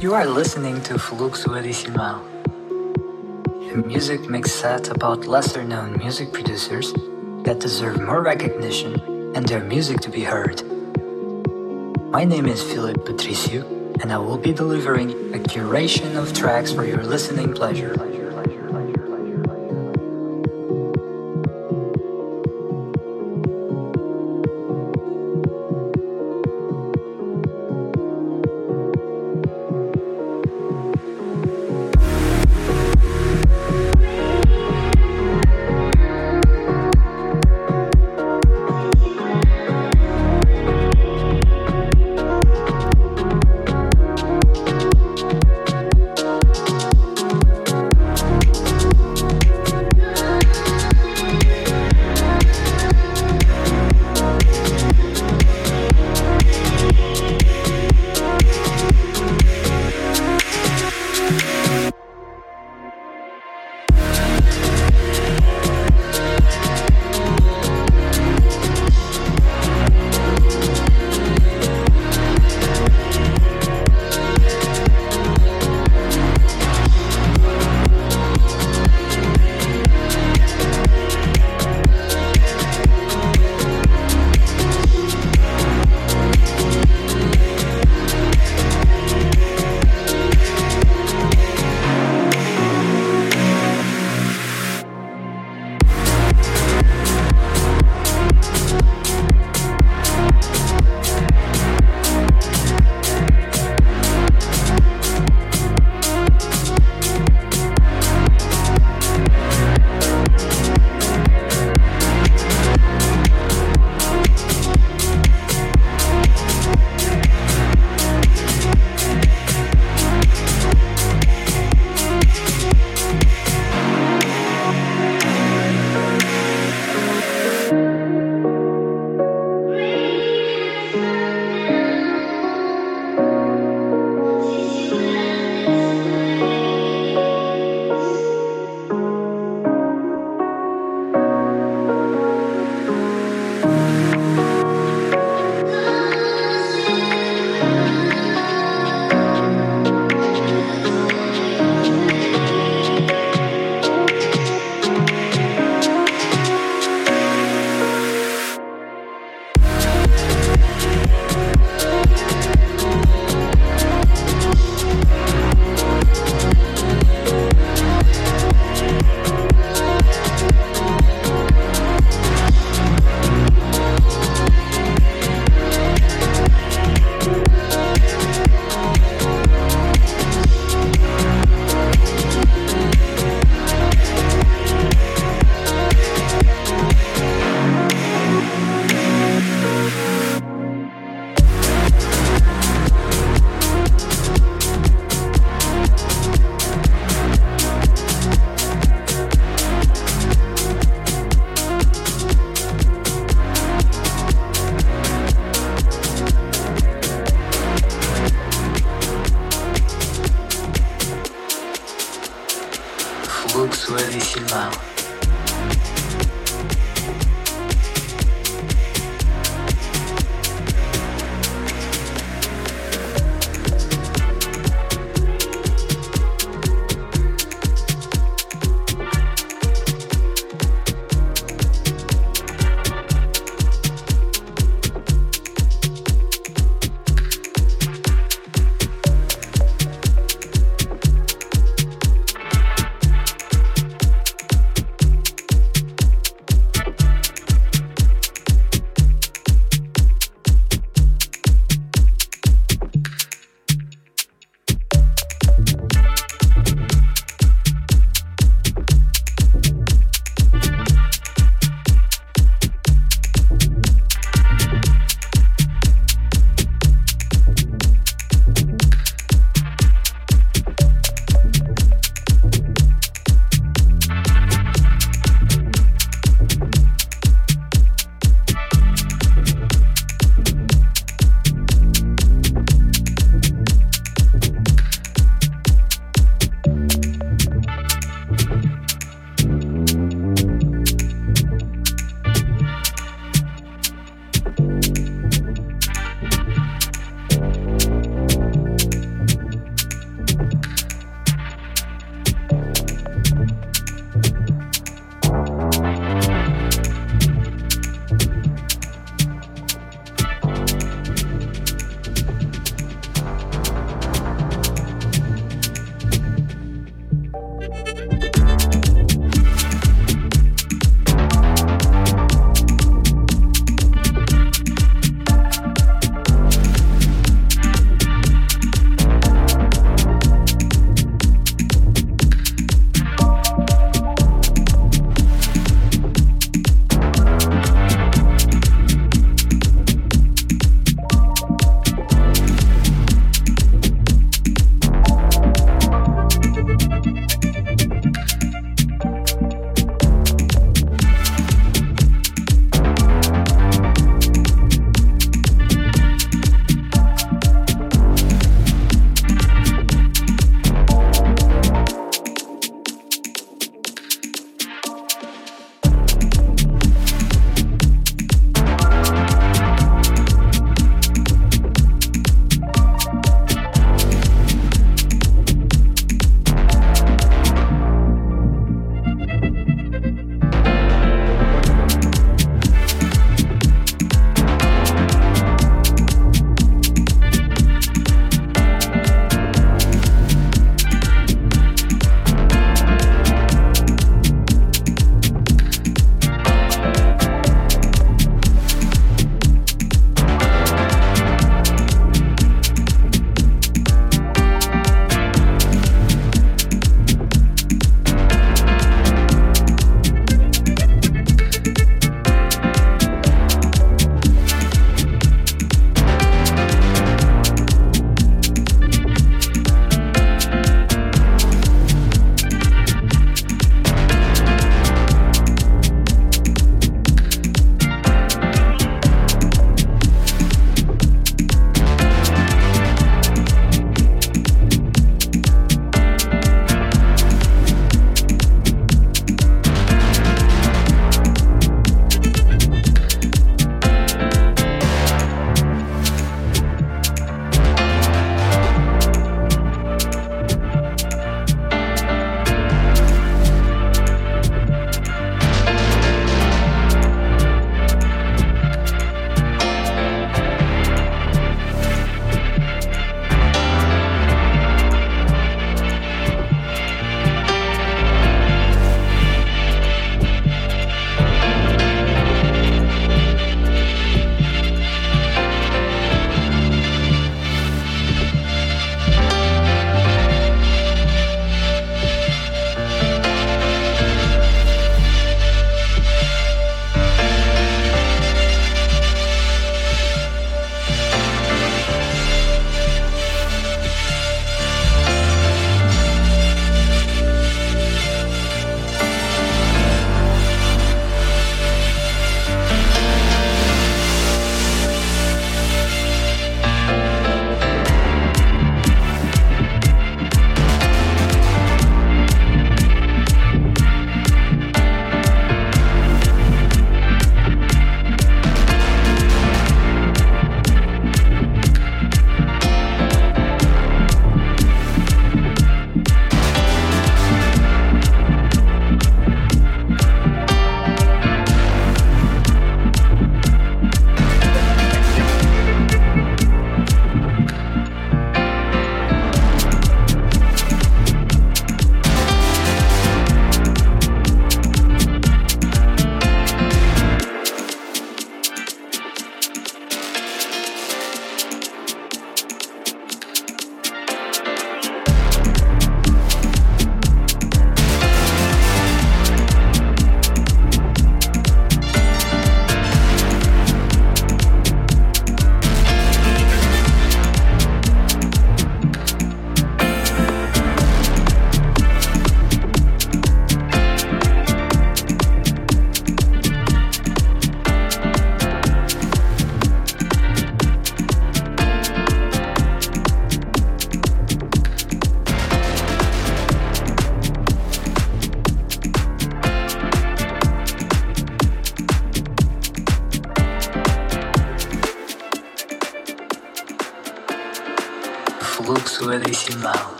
You are listening to Fluxo Original, a music mix set about lesser known music producers that deserve more recognition and their music to be heard. My name is Philip Patricio, and I will be delivering a curation of tracks for your listening pleasure.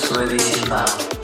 was already in.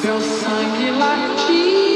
Seu sangue latir.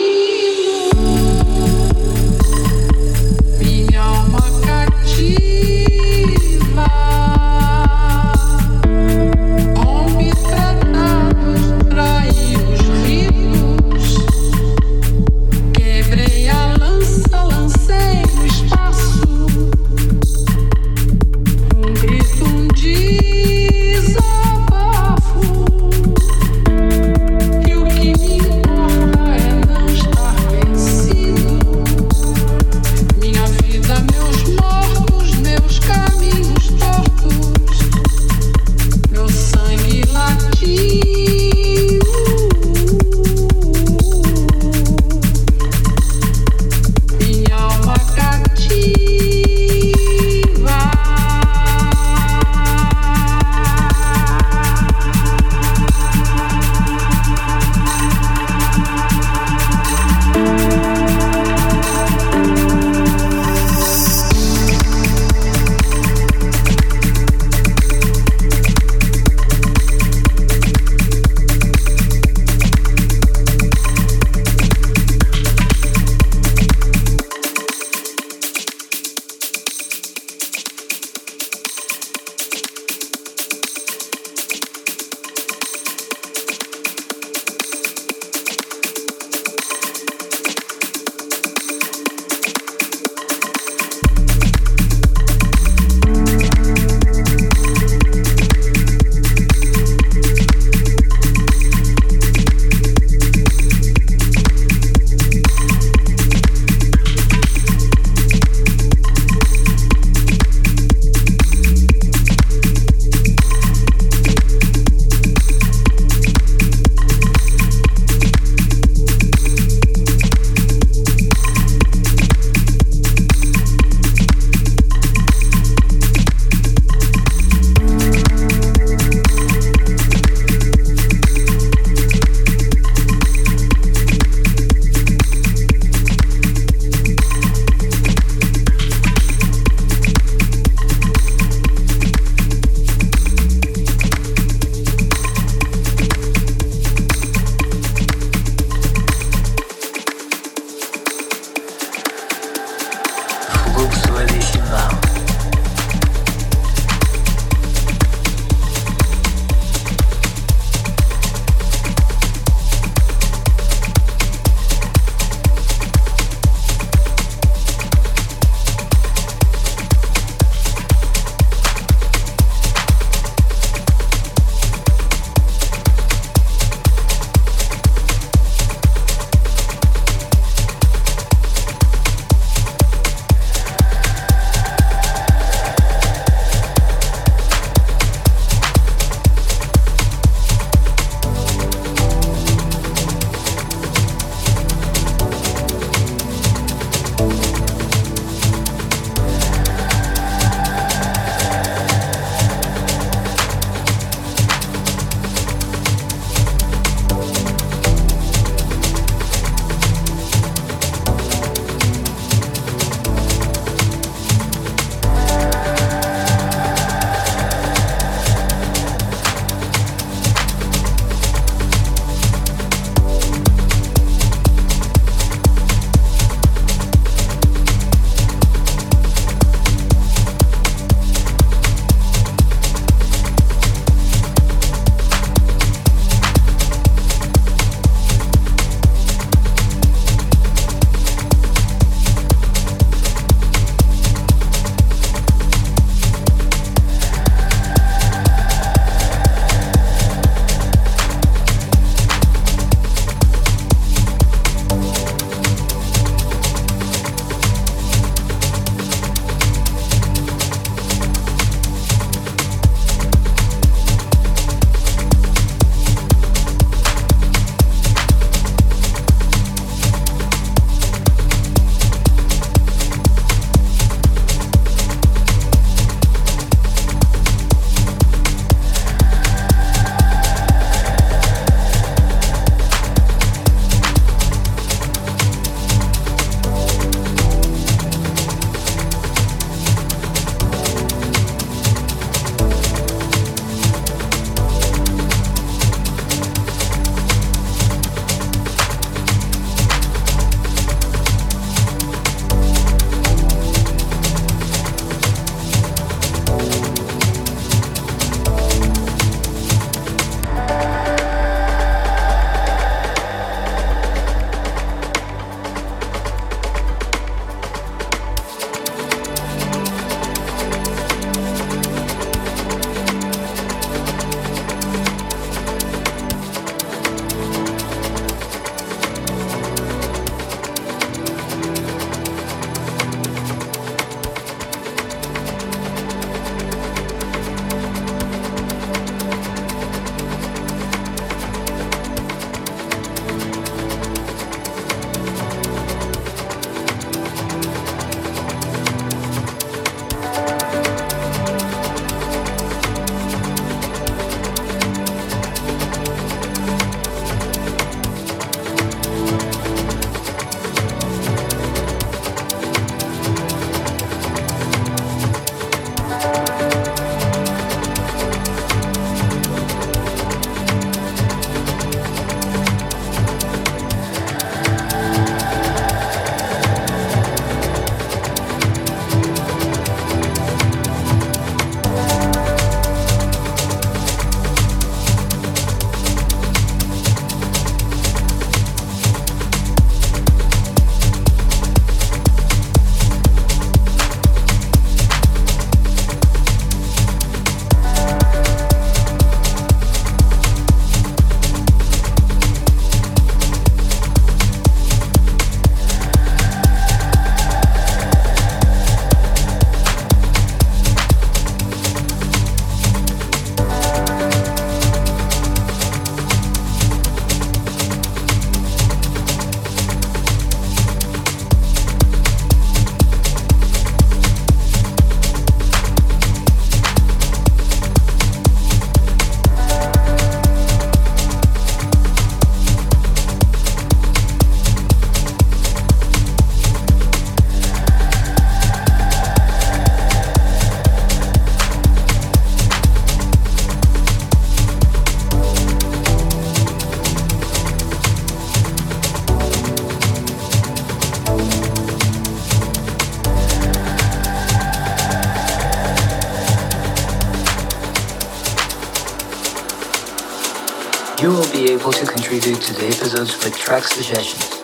Be able to contribute to the episodes with track suggestions.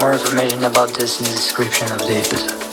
More information about this in the description of the episode.